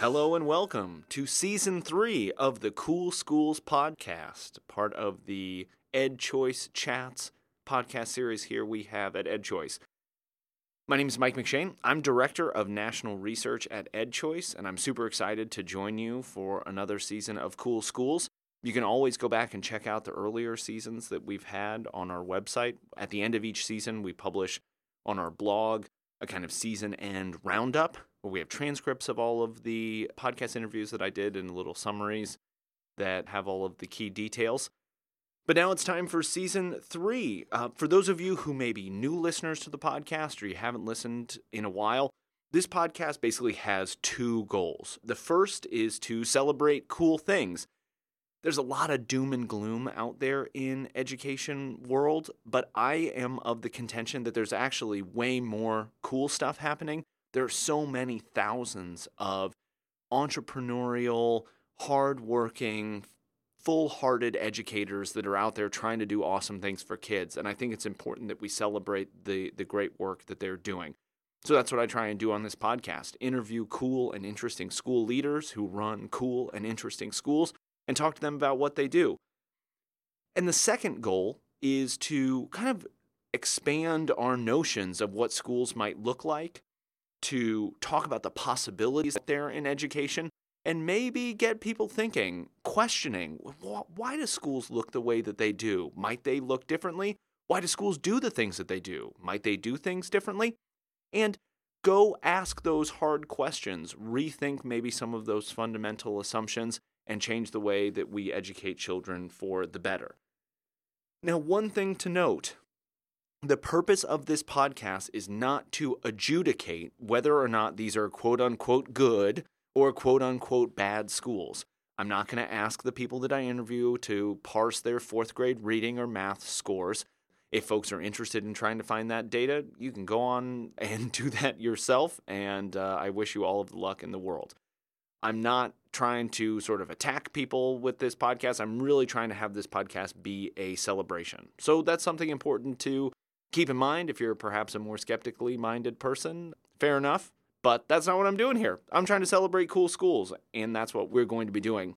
Hello and welcome to season three of the Cool Schools podcast, part of the EdChoice Chats podcast series here we have at EdChoice. My name is Mike McShane. I'm Director of National Research at EdChoice, and I'm super excited to join you for another season of Cool Schools. You can always go back and check out the earlier seasons that we've had on our website. At the end of each season, we publish on our blog a kind of season end roundup we have transcripts of all of the podcast interviews that I did and little summaries that have all of the key details. But now it's time for season three. Uh, for those of you who may be new listeners to the podcast or you haven't listened in a while, this podcast basically has two goals. The first is to celebrate cool things. There's a lot of doom and gloom out there in education world, but I am of the contention that there's actually way more cool stuff happening there are so many thousands of entrepreneurial, hardworking, full hearted educators that are out there trying to do awesome things for kids. And I think it's important that we celebrate the, the great work that they're doing. So that's what I try and do on this podcast interview cool and interesting school leaders who run cool and interesting schools and talk to them about what they do. And the second goal is to kind of expand our notions of what schools might look like to talk about the possibilities there in education and maybe get people thinking, questioning why do schools look the way that they do? Might they look differently? Why do schools do the things that they do? Might they do things differently? And go ask those hard questions, rethink maybe some of those fundamental assumptions, and change the way that we educate children for the better. Now, one thing to note the purpose of this podcast is not to adjudicate whether or not these are quote unquote good or quote unquote bad schools. I'm not going to ask the people that I interview to parse their fourth grade reading or math scores. If folks are interested in trying to find that data, you can go on and do that yourself, and uh, I wish you all of the luck in the world. I'm not trying to sort of attack people with this podcast. I'm really trying to have this podcast be a celebration. So that's something important to Keep in mind, if you're perhaps a more skeptically minded person, fair enough, but that's not what I'm doing here. I'm trying to celebrate cool schools, and that's what we're going to be doing.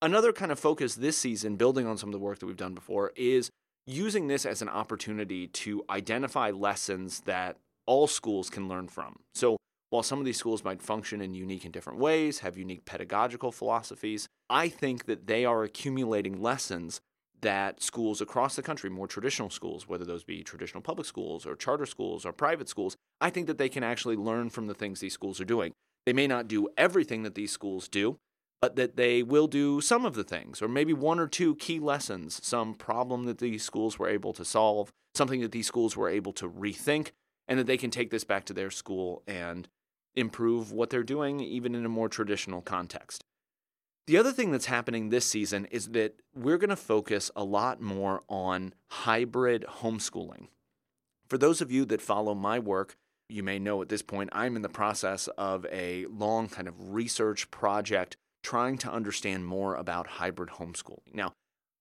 Another kind of focus this season, building on some of the work that we've done before, is using this as an opportunity to identify lessons that all schools can learn from. So, while some of these schools might function in unique and different ways, have unique pedagogical philosophies, I think that they are accumulating lessons that schools across the country, more traditional schools, whether those be traditional public schools or charter schools or private schools, I think that they can actually learn from the things these schools are doing. They may not do everything that these schools do, but that they will do some of the things, or maybe one or two key lessons, some problem that these schools were able to solve, something that these schools were able to rethink, and that they can take this back to their school and improve what they're doing, even in a more traditional context. The other thing that's happening this season is that we're going to focus a lot more on hybrid homeschooling. For those of you that follow my work, you may know at this point I'm in the process of a long kind of research project trying to understand more about hybrid homeschooling. Now,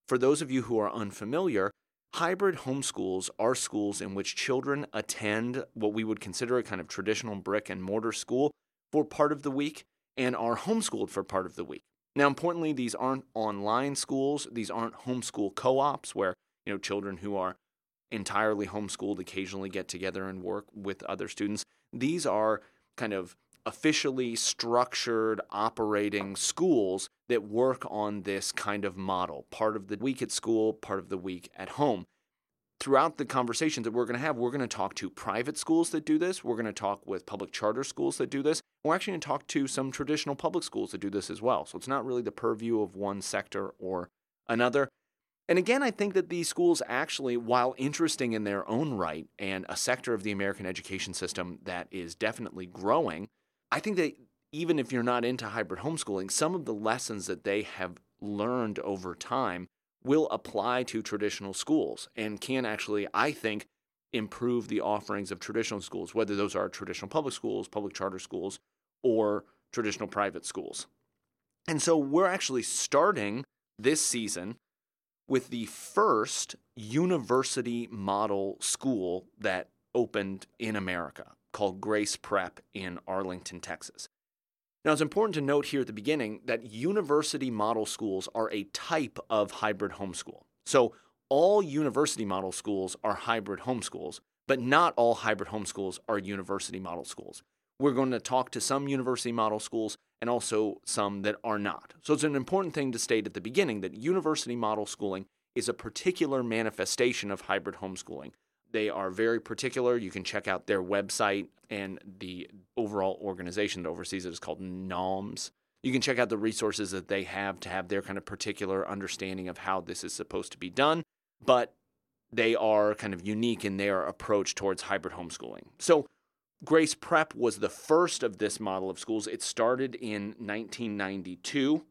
for those of you who are unfamiliar, hybrid homeschools are schools in which children attend what we would consider a kind of traditional brick and mortar school for part of the week and are homeschooled for part of the week. Now, importantly, these aren't online schools. These aren't homeschool co-ops where you know children who are entirely homeschooled occasionally get together and work with other students. These are kind of officially structured operating schools that work on this kind of model part of the week at school, part of the week at home throughout the conversations that we're going to have, we're going to talk to private schools that do this. We're going to talk with public charter schools that do this. We're actually going to talk to some traditional public schools that do this as well. So it's not really the purview of one sector or another. And again, I think that these schools actually, while interesting in their own right and a sector of the American education system that is definitely growing, I think that even if you're not into hybrid homeschooling, some of the lessons that they have learned over time will apply to traditional schools and can actually, I think, improve the offerings of traditional schools, whether those are traditional public schools, public charter schools, or traditional private schools. And so we're actually starting this season with the first university model school that opened in America called Grace Prep in Arlington, Texas. Now, it's important to note here at the beginning that university model schools are a type of hybrid homeschool. So, all university model schools are hybrid homeschools, but not all hybrid homeschools are university model schools. We're going to talk to some university model schools and also some that are not. So, it's an important thing to state at the beginning that university model schooling is a particular manifestation of hybrid homeschooling. They are very particular. You can check out their website and the overall organization that oversees it is called NAUMS. You can check out the resources that they have to have their kind of particular understanding of how this is supposed to be done, but they are kind of unique in their approach towards hybrid homeschooling. So, Grace Prep was the first of this model of schools. It started in 1992,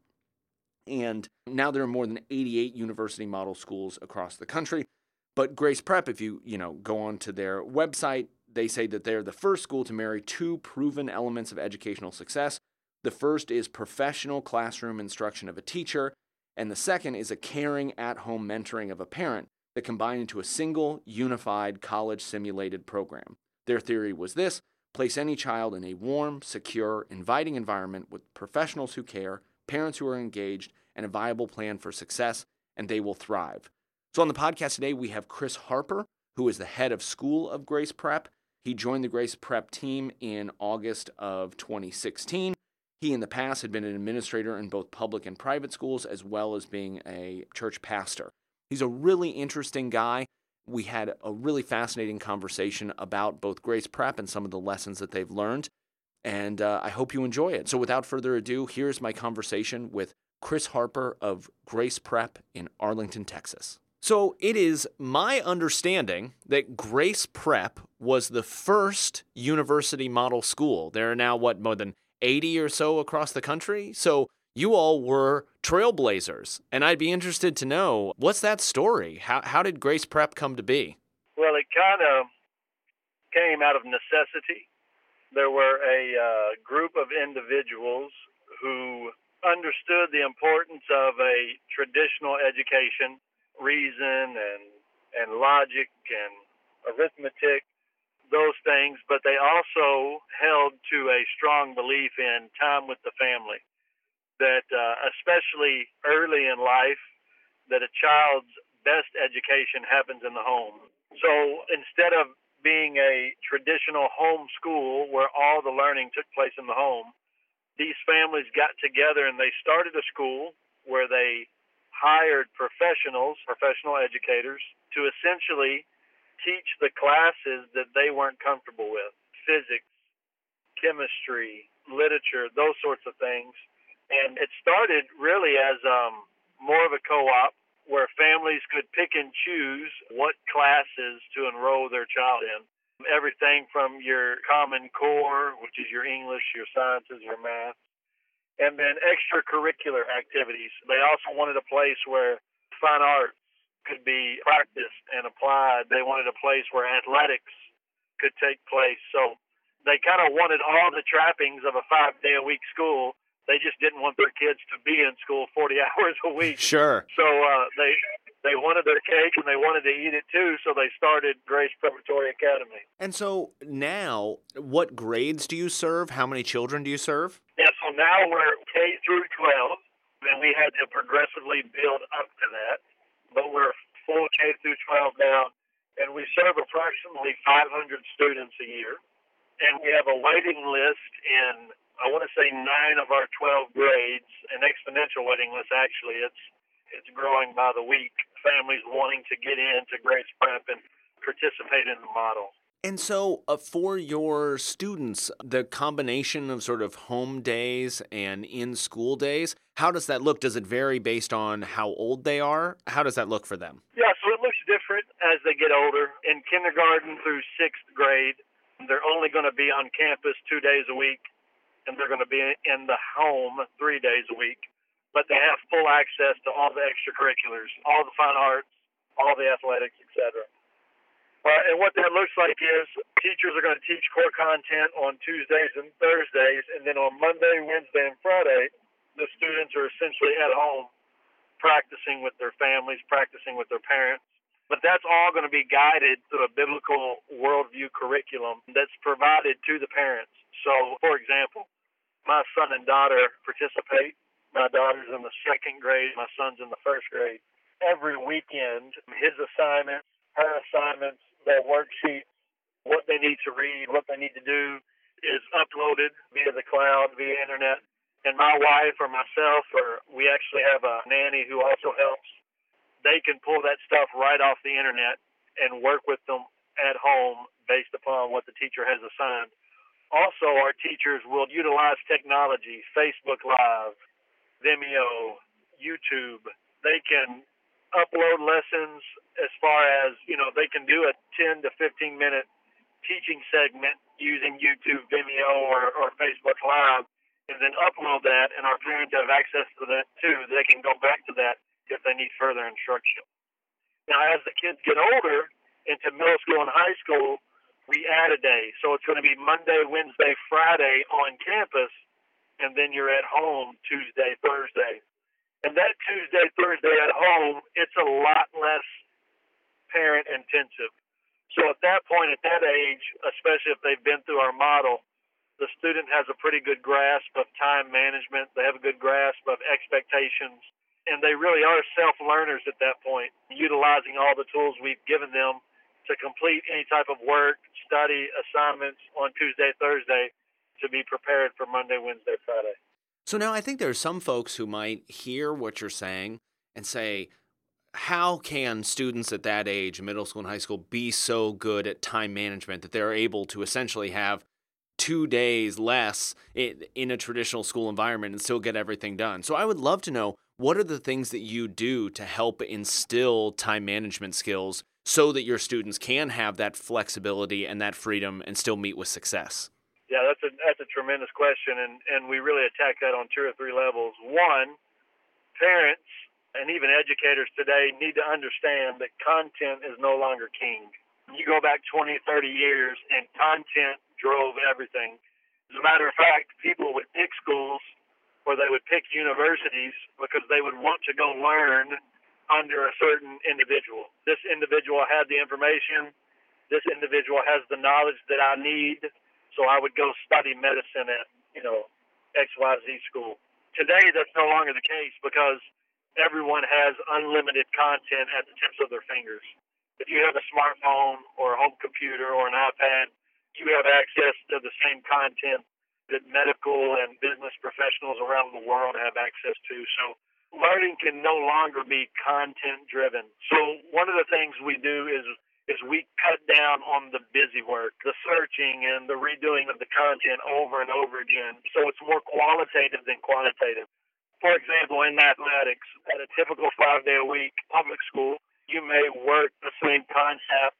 and now there are more than 88 university model schools across the country. But Grace Prep, if you you know go on to their website, they say that they're the first school to marry two proven elements of educational success. The first is professional classroom instruction of a teacher, and the second is a caring at-home mentoring of a parent that combine into a single unified college simulated program. Their theory was this place any child in a warm, secure, inviting environment with professionals who care, parents who are engaged, and a viable plan for success, and they will thrive. So, on the podcast today, we have Chris Harper, who is the head of School of Grace Prep. He joined the Grace Prep team in August of 2016. He, in the past, had been an administrator in both public and private schools, as well as being a church pastor. He's a really interesting guy. We had a really fascinating conversation about both Grace Prep and some of the lessons that they've learned. And uh, I hope you enjoy it. So, without further ado, here's my conversation with Chris Harper of Grace Prep in Arlington, Texas. So it is my understanding that Grace Prep was the first university model school. There are now, what, more than 80 or so across the country? So you all were trailblazers. And I'd be interested to know what's that story? How, how did Grace Prep come to be? Well, it kind of came out of necessity. There were a uh, group of individuals who understood the importance of a traditional education reason and and logic and arithmetic, those things, but they also held to a strong belief in time with the family. That uh, especially early in life, that a child's best education happens in the home. So instead of being a traditional home school where all the learning took place in the home, these families got together and they started a school where they hired professionals, professional educators, to essentially teach the classes that they weren't comfortable with physics, chemistry, literature, those sorts of things. And it started really as um, more of a co op where families could pick and choose what classes to enroll their child in. Everything from your Common Core, which is your English, your sciences, your math, and then extracurricular activities. They also wanted a place where fine arts could be practiced and applied. They wanted a place where athletics could take place. So they kind of wanted all the trappings of a five day a week school. They just didn't want their kids to be in school 40 hours a week. Sure. So uh, they they wanted their cake and they wanted to eat it too, so they started Grace Preparatory Academy. And so now, what grades do you serve? How many children do you serve? Yeah, now we're K through 12, and we had to progressively build up to that. But we're full K through 12 now, and we serve approximately 500 students a year. And we have a waiting list in, I want to say, nine of our 12 grades, an exponential waiting list, actually. It's it's growing by the week families wanting to get into Grace Prep and participate in the model. And so, uh, for your students, the combination of sort of home days and in school days, how does that look? Does it vary based on how old they are? How does that look for them? Yeah, so it looks different as they get older. In kindergarten through sixth grade, they're only going to be on campus two days a week, and they're going to be in the home three days a week but they have full access to all the extracurriculars, all the fine arts, all the athletics, etc. Uh, and what that looks like is teachers are going to teach core content on Tuesdays and Thursdays, and then on Monday, Wednesday, and Friday, the students are essentially at home practicing with their families, practicing with their parents. But that's all going to be guided through a biblical worldview curriculum that's provided to the parents. So, for example, my son and daughter participate. My daughter's in the second grade, my son's in the first grade. Every weekend, his assignments, her assignments, their worksheets, what they need to read, what they need to do is uploaded via the cloud, via internet. And my wife or myself, or we actually have a nanny who also helps, they can pull that stuff right off the internet and work with them at home based upon what the teacher has assigned. Also, our teachers will utilize technology, Facebook Live, Vimeo, YouTube. They can upload lessons as far as, you know, they can do a 10 to 15 minute teaching segment using YouTube, Vimeo, or, or Facebook Live, and then upload that, and our parents have access to that too. They can go back to that if they need further instruction. Now, as the kids get older into middle school and high school, we add a day. So it's going to be Monday, Wednesday, Friday on campus, and then you're at home Tuesday, Thursday. And that Tuesday, Thursday at home, it's a lot less parent intensive. So at that point, at that age, especially if they've been through our model, the student has a pretty good grasp of time management. They have a good grasp of expectations, and they really are self learners at that point, utilizing all the tools we've given them to complete any type of work, study, assignments on Tuesday, Thursday to be prepared for Monday, Wednesday, Friday. So now I think there are some folks who might hear what you're saying and say, how can students at that age, middle school and high school, be so good at time management that they're able to essentially have two days less in a traditional school environment and still get everything done? So I would love to know what are the things that you do to help instill time management skills so that your students can have that flexibility and that freedom and still meet with success? Yeah, that's a that's a tremendous question, and and we really attack that on two or three levels. One, parents and even educators today need to understand that content is no longer king. You go back 20, 30 years, and content drove everything. As a matter of fact, people would pick schools or they would pick universities because they would want to go learn under a certain individual. This individual had the information. This individual has the knowledge that I need. So I would go study medicine at, you know, XYZ school. Today, that's no longer the case because everyone has unlimited content at the tips of their fingers. If you have a smartphone or a home computer or an iPad, you have access to the same content that medical and business professionals around the world have access to. So learning can no longer be content driven. So one of the things we do is is we cut down on the busy work, the searching and the redoing of the content over and over again. So it's more qualitative than quantitative. For example, in mathematics, at a typical five day a week public school, you may work the same concept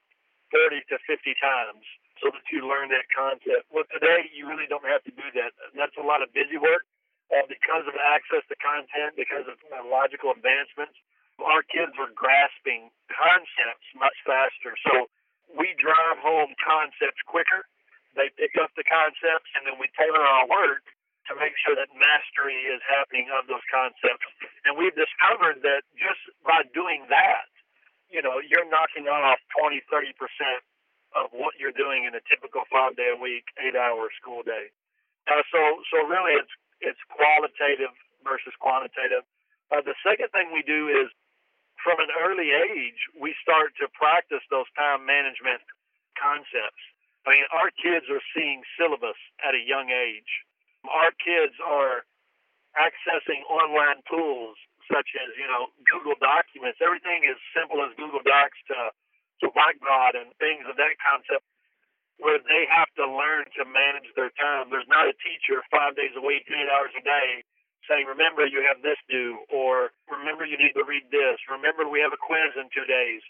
30 to 50 times so that you learn that concept. Well, today you really don't have to do that. That's a lot of busy work uh, because of access to content, because of uh, logical advancements, our kids are grasping concepts much faster. So we drive home concepts quicker. They pick up the concepts, and then we tailor our work to make sure that mastery is happening of those concepts. And we've discovered that just by doing that, you know, you're knocking off 20, 30 percent of what you're doing in a typical five day a week, eight hour school day. Uh, so, so really, it's it's qualitative versus quantitative. Uh, the second thing we do is from an early age, we start to practice those time management concepts. I mean, our kids are seeing syllabus at a young age. Our kids are accessing online tools such as, you know, Google Documents. Everything is simple as Google Docs to, to Whiteboard and things of that concept where they have to learn to manage their time. There's not a teacher five days a week, eight hours a day saying, remember you have this due, or remember you need to read this, remember we have a quiz in two days.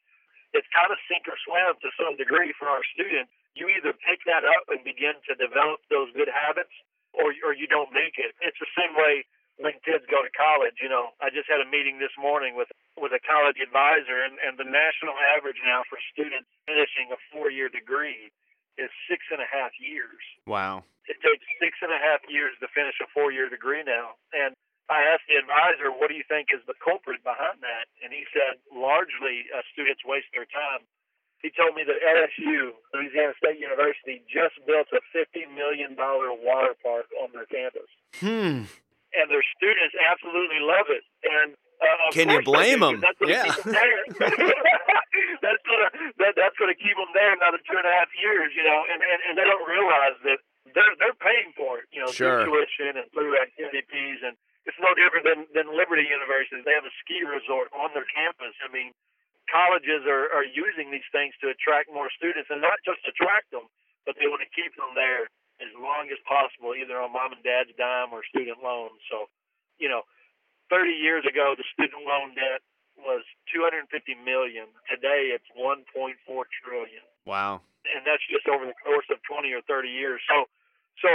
It's kind of sink or swim to some degree for our students. You either pick that up and begin to develop those good habits, or, or you don't make it. It's the same way when kids go to college. You know, I just had a meeting this morning with with a college advisor, and, and the national average now for students finishing a four year degree is six and a half years. Wow. It takes six and a half years to finish a four year degree now. And I asked the advisor, what do you think is the culprit behind that? And he said, largely uh, students waste their time he told me that LSU, Louisiana State University, just built a $50 million water park on their campus. Hmm. And their students absolutely love it. And uh, can you blame them? yeah. that's gonna that, that's gonna keep them there another two and a half years, you know. And, and and they don't realize that they're they're paying for it, you know, sure. through tuition and through activity fees, and it's no different than than Liberty University. They have a ski resort on their campus. I mean, colleges are are using these things to attract more students, and not just attract them, but they want to keep them there as long as possible, either on mom and dad's dime or student loans. So, you know, 30 years ago, the student loan debt was 250 million. Today, it's 1.4 trillion. Wow. And that's just over the course of 20 or 30 years. So, so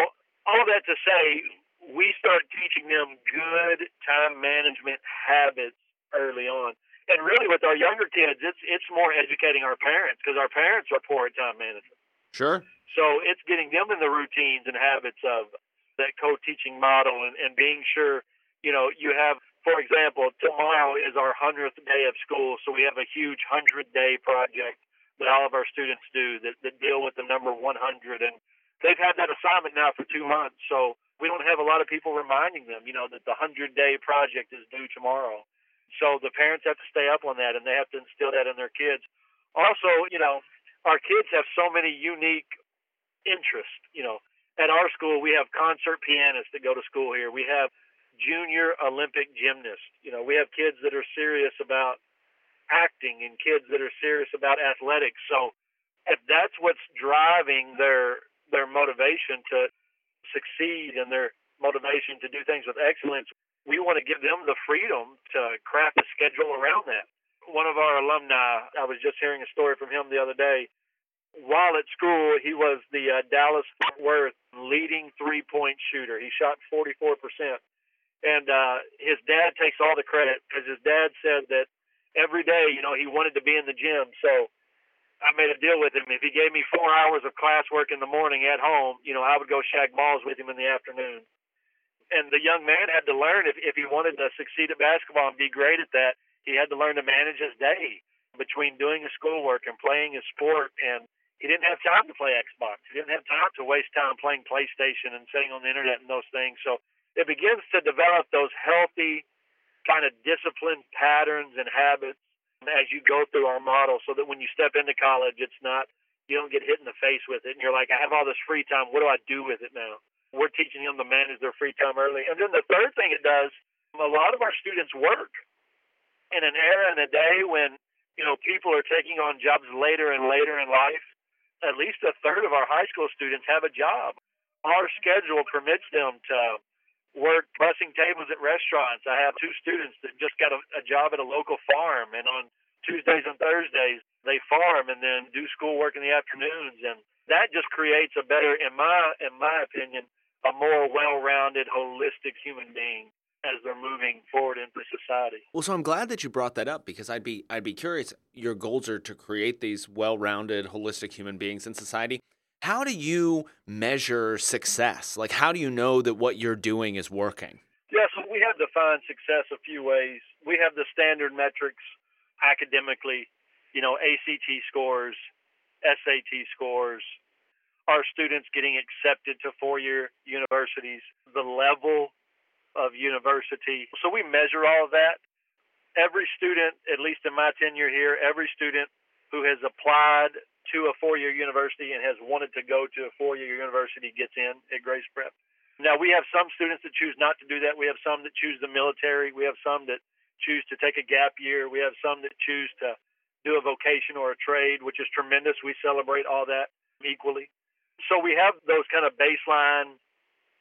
all that to say, we start teaching them good time management habits early on. And really, with our younger kids, it's it's more educating our parents because our parents are poor at time management. Sure. So it's getting them in the routines and habits of that co-teaching model and, and being sure, you know, you have, for example, tomorrow is our 100th day of school. So we have a huge 100-day project that all of our students do that, that deal with the number 100. And they've had that assignment now for two months. So we don't have a lot of people reminding them, you know, that the 100-day project is due tomorrow. So the parents have to stay up on that and they have to instill that in their kids. Also, you know, our kids have so many unique interests. You know, at our school we have concert pianists that go to school here. We have junior Olympic gymnasts. You know, we have kids that are serious about acting and kids that are serious about athletics. So if that's what's driving their their motivation to succeed and their motivation to do things with excellence, we want to give them the freedom to craft a schedule around that. One of our alumni, I was just hearing a story from him the other day while at school, he was the uh, Dallas Fort Worth leading three point shooter. He shot 44%. And uh, his dad takes all the credit because his dad said that every day, you know, he wanted to be in the gym. So I made a deal with him. If he gave me four hours of classwork in the morning at home, you know, I would go shag balls with him in the afternoon. And the young man had to learn if, if he wanted to succeed at basketball and be great at that, he had to learn to manage his day between doing his schoolwork and playing his sport and he didn't have time to play Xbox. He didn't have time to waste time playing PlayStation and sitting on the internet and those things. So it begins to develop those healthy, kind of disciplined patterns and habits as you go through our model so that when you step into college, it's not, you don't get hit in the face with it. And you're like, I have all this free time. What do I do with it now? We're teaching them to manage their free time early. And then the third thing it does, a lot of our students work in an era and a day when, you know, people are taking on jobs later and later in life at least a third of our high school students have a job. Our schedule permits them to work bussing tables at restaurants. I have two students that just got a, a job at a local farm, and on Tuesdays and Thursdays they farm and then do schoolwork in the afternoons, and that just creates a better, in my in my opinion, a more well-rounded, holistic human being as they're moving forward into society. Well, so I'm glad that you brought that up because I'd be I'd be curious. Your goals are to create these well-rounded, holistic human beings in society. How do you measure success? Like, how do you know that what you're doing is working? Yes, yeah, so we have defined success a few ways. We have the standard metrics academically, you know, ACT scores, SAT scores, our students getting accepted to four-year universities, the level of university. So we measure all of that. Every student, at least in my tenure here, every student who has applied to a four-year university and has wanted to go to a four-year university gets in at Grace Prep. Now we have some students that choose not to do that. We have some that choose the military. We have some that choose to take a gap year. We have some that choose to do a vocation or a trade, which is tremendous. We celebrate all that equally. So we have those kind of baseline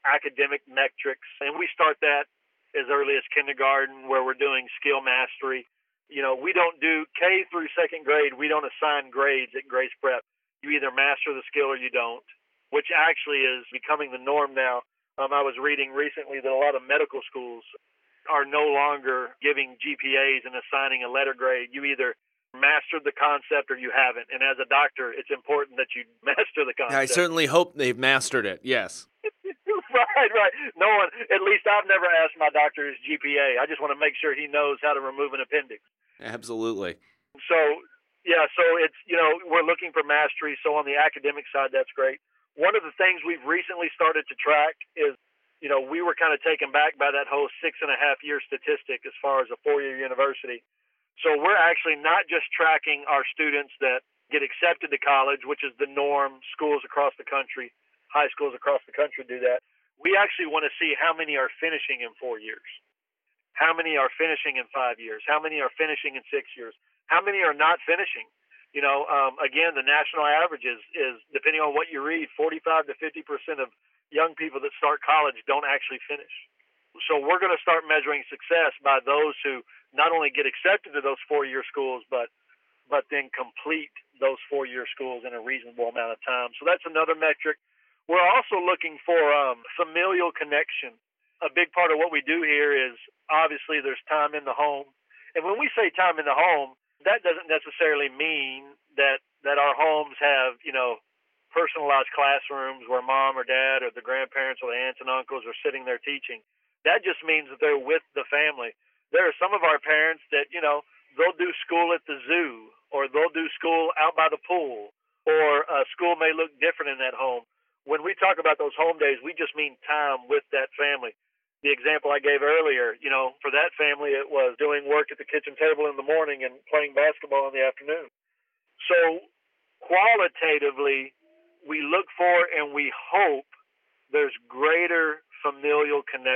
academic metrics, and we start that as early as kindergarten, where we're doing skill mastery. You know, we don't do K through second grade. We don't assign grades at Grace Prep. You either master the skill or you don't, which actually is becoming the norm now. Um, I was reading recently that a lot of medical schools are no longer giving GPAs and assigning a letter grade. You either mastered the concept or you haven't. And as a doctor, it's important that you master the concept. I certainly hope they've mastered it. Yes. right, right. No one, at least I've never asked my doctor his GPA. I just want to make sure he knows how to remove an appendix. Absolutely. So, Yeah, so it's you know we're looking for mastery. So on the academic side, that's great. One of the things we've recently started to track is, you know, we were kind of taken back by that whole six and a half year statistic as far as a four year university. So we're actually not just tracking our students that get accepted to college, which is the norm. Schools across the country, high schools across the country do that. We actually want to see how many are finishing in four years, how many are finishing in five years, how many are finishing in six years how many are not finishing? You know, um, again, the national average is, is depending on what you read, 45 to 50 percent of young people that start college don't actually finish. So we're going to start measuring success by those who not only get accepted to those four-year schools, but but then complete those four-year schools in a reasonable amount of time. So that's another metric. We're also looking for um, familial connection. A big part of what we do here is obviously there's time in the home, and when we say time in the home, that doesn't necessarily mean that that our homes have you know personalized classrooms where mom or dad or the grandparents or the aunts and uncles are sitting there teaching. That just means that they're with the family. There are some of our parents that you know they'll do school at the zoo or they'll do school out by the pool or uh, school may look different in that home. When we talk about those home days, we just mean time with that family the example I gave earlier, you know, for that family, it was doing work at the kitchen table in the morning and playing basketball in the afternoon. So, qualitatively, we look for and we hope there's greater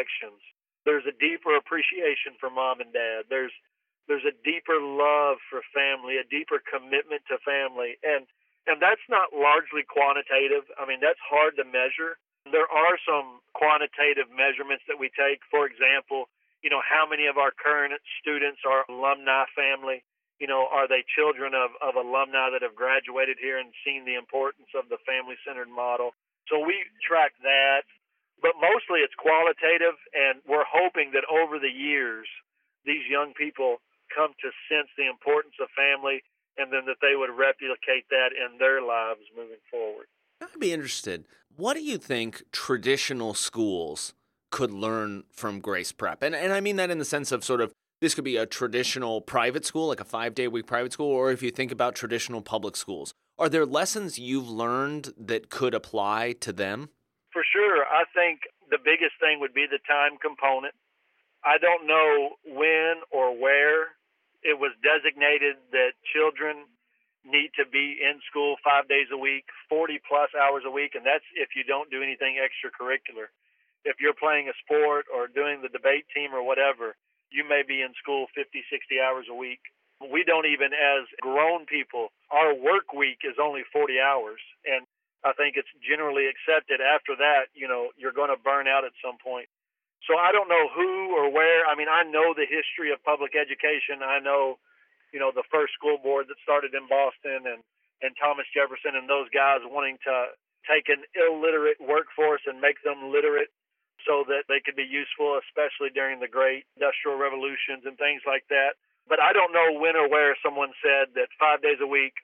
connections. There's a deeper appreciation for mom and dad. There's there's a deeper love for family, a deeper commitment to family, and and that's not largely quantitative. I mean, that's hard to measure. There are some quantitative measurements that we take. For example, you know, how many of our current students are alumni family? You know, are they children of, of alumni that have graduated here and seen the importance of the family centered model? So we track that, but mostly it's qualitative, and we're hoping that over the years, these young people come to sense the importance of family and then that they would replicate that in their lives moving forward. I'd be interested. What do you think traditional schools could learn from Grace Prep? And and I mean that in the sense of sort of this could be a traditional private school, like a five day week private school, or if you think about traditional public schools. Are there lessons you've learned that could apply to them? Sure. I think the biggest thing would be the time component. I don't know when or where it was designated that children need to be in school five days a week, 40 plus hours a week, and that's if you don't do anything extracurricular. If you're playing a sport or doing the debate team or whatever, you may be in school 50, 60 hours a week. We don't even, as grown people, our work week is only 40 hours. And I think it's generally accepted after that, you know, you're going to burn out at some point. So I don't know who or where. I mean, I know the history of public education. I know you know, the first school board that started in Boston and, and Thomas Jefferson and those guys wanting to take an illiterate workforce and make them literate so that they could be useful, especially during the great industrial revolutions and things like that. But I don't know when or where someone said that five days a week,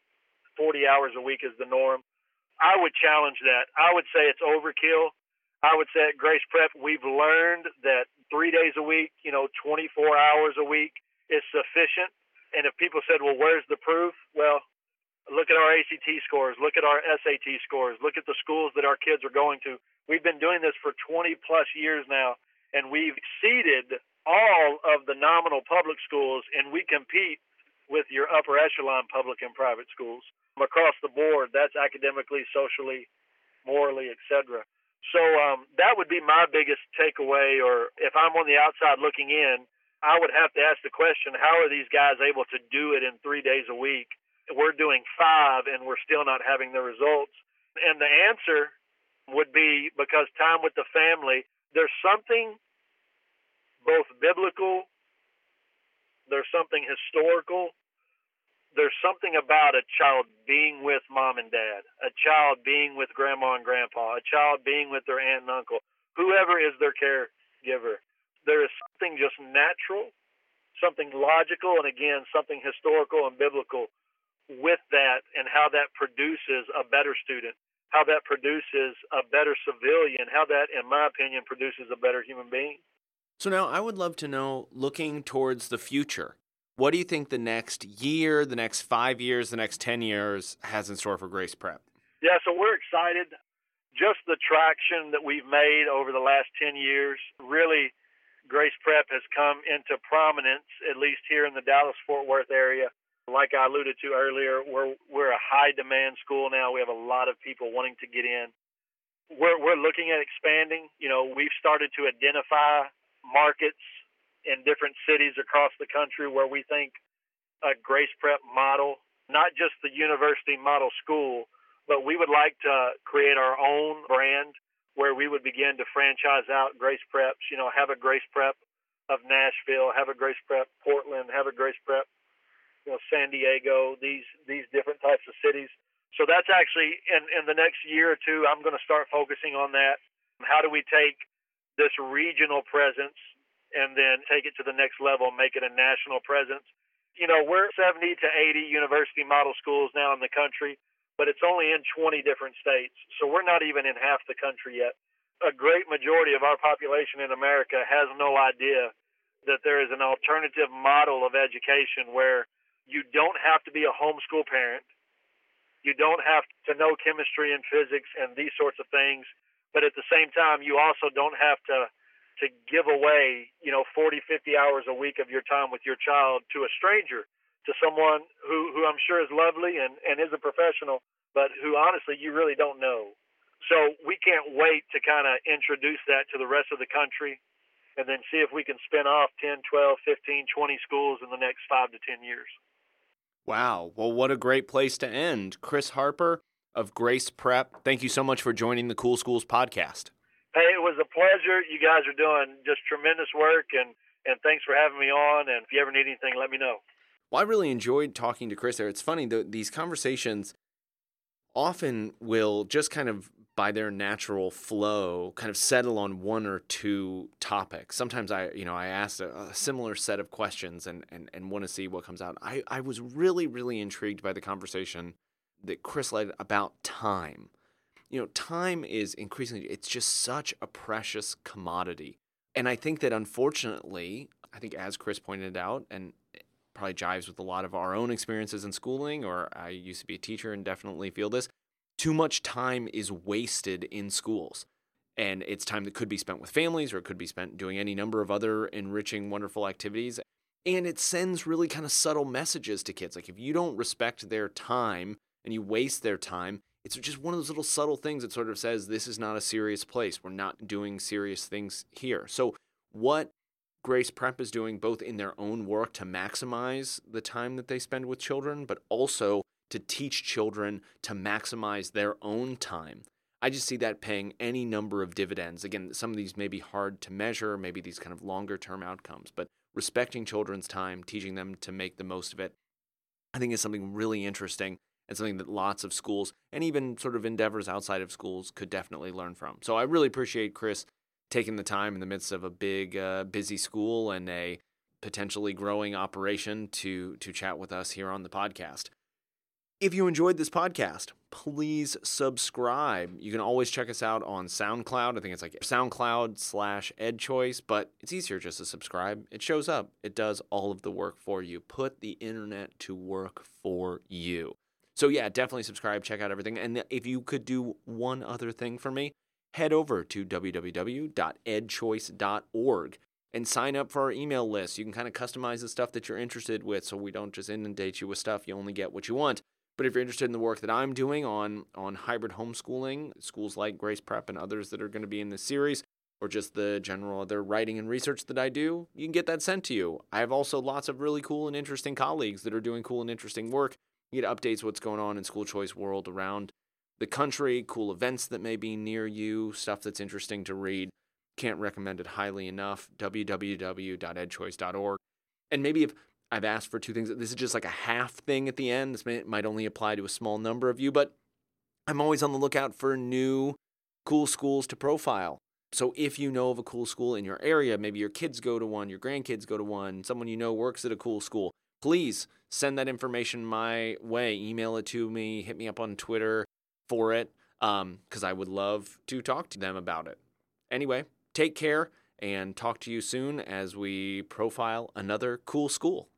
40 hours a week is the norm. I would challenge that. I would say it's overkill. I would say at Grace Prep, we've learned that three days a week, you know, 24 hours a week is sufficient and if people said, well, where's the proof? Well, look at our ACT scores, look at our SAT scores, look at the schools that our kids are going to. We've been doing this for 20 plus years now, and we've exceeded all of the nominal public schools, and we compete with your upper echelon public and private schools across the board. That's academically, socially, morally, etc. So um, that would be my biggest takeaway. Or if I'm on the outside looking in, I would have to ask the question how are these guys able to do it in three days a week? We're doing five and we're still not having the results. And the answer would be because time with the family, there's something both biblical, historical, there's something about a child being with mom and dad, a child being with grandma and grandpa, a child being with their aunt and uncle, whoever is their caregiver there is something just natural, something logical, and again, something historical and biblical with that and how that produces a better student, how that produces a better civilian, how that, in my opinion, produces a better human being. So now I would love to know, looking towards the future, What do you think the next year, the next five years, the next 10 years has in store for Grace Prep? Yeah, so we're excited. Just the traction that we've made over the last 10 years, really, Grace Prep has come into prominence, at least here in the Dallas Fort Worth area. Like I alluded to earlier, we're, we're a high demand school now. We have a lot of people wanting to get in. We're, we're looking at expanding. You know, we've started to identify markets in different cities across the country where we think a Grace Prep model, not just the university model school, but we would like to create our own brand where we would begin to franchise out Grace Preps, you know, have a Grace Prep of Nashville, have a Grace Prep Portland, have a Grace Prep, you know, San Diego, these these different types of cities. So that's actually in in the next year or two I'm going to start focusing on that. How do we take this regional presence and then take it to the next level make it a national presence. You know, we're 70 to 80 university model schools now in the country, but it's only in 20 different states. So we're not even in half the country yet. A great majority of our population in America has no idea that there is an alternative model of education where you don't have to be a homeschool parent. You don't have to know chemistry and physics and these sorts of things. But at the same time, you also don't have to to give away, you know, 40, 50 hours a week of your time with your child to a stranger, to someone who, who I'm sure is lovely and, and is a professional, but who honestly you really don't know. So we can't wait to kind of introduce that to the rest of the country and then see if we can spin off 10, 12, 15, 20 schools in the next five to 10 years. Wow. Well, what a great place to end. Chris Harper of Grace Prep, thank you so much for joining the Cool Schools podcast. Hey, it was a pleasure. You guys are doing just tremendous work, and and thanks for having me on. And if you ever need anything, let me know. Well, I really enjoyed talking to Chris there. It's funny that these conversations often will just kind of by their natural flow kind of settle on one or two topics. Sometimes I, you know, I ask a, a similar set of questions and, and, and want to see what comes out. I, I was really, really intrigued by the conversation that Chris led about time you know, time is increasingly, it's just such a precious commodity. And I think that unfortunately, I think as Chris pointed out, and probably jives with a lot of our own experiences in schooling, or I used to be a teacher and definitely feel this, too much time is wasted in schools. And it's time that could be spent with families or it could be spent doing any number of other enriching, wonderful activities. And it sends really kind of subtle messages to kids. Like if you don't respect their time and you waste their time, it's just one of those little subtle things that sort of says this is not a serious place. We're not doing serious things here. So, what Grace Prep is doing, both in their own work to maximize the time that they spend with children, but also to teach children to maximize their own time. I just see that paying any number of dividends. Again, some of these may be hard to measure, maybe these kind of longer term outcomes, but respecting children's time, teaching them to make the most of it, I think is something really interesting and something that lots of schools and even sort of endeavors outside of schools could definitely learn from. So I really appreciate Chris taking the time in the midst of a big, uh, busy school and a potentially growing operation to to chat with us here on the podcast. If you enjoyed this podcast, please subscribe. You can always check us out on SoundCloud. I think it's like SoundCloud slash EdChoice, but it's easier just to subscribe. It shows up, it does all of the work for you. Put the internet to work for you. So yeah, definitely subscribe, check out everything. And if you could do one other thing for me, head over to www.edchoice.org and sign up for our email list. You can kind of customize the stuff that you're interested with so we don't just inundate you with stuff. You only get what you want. But if you're interested in the work that I'm doing on on hybrid homeschooling, schools like Grace Prep and others that are going to be in this series, or just the general other writing and research that I do, you can get that sent to you. I have also lots of really cool and interesting colleagues that are doing cool and interesting work you get updates what's going on in school choice world around the country, cool events that may be near you, stuff that's interesting to read. Can't recommend it highly enough. www.edchoice.org. And maybe if I've asked for two things, this is just like a half thing at the end. This may, might only apply to a small number of you, but I'm always on the lookout for new cool schools to profile. So if you know of a cool school in your area, maybe your kids go to one, your grandkids go to one, someone you know works at a cool school, please send that information my way. Email it to me, hit me up on Twitter for it, because um, I would love to talk to them about it. Anyway, take care and talk to you soon as we profile another cool school.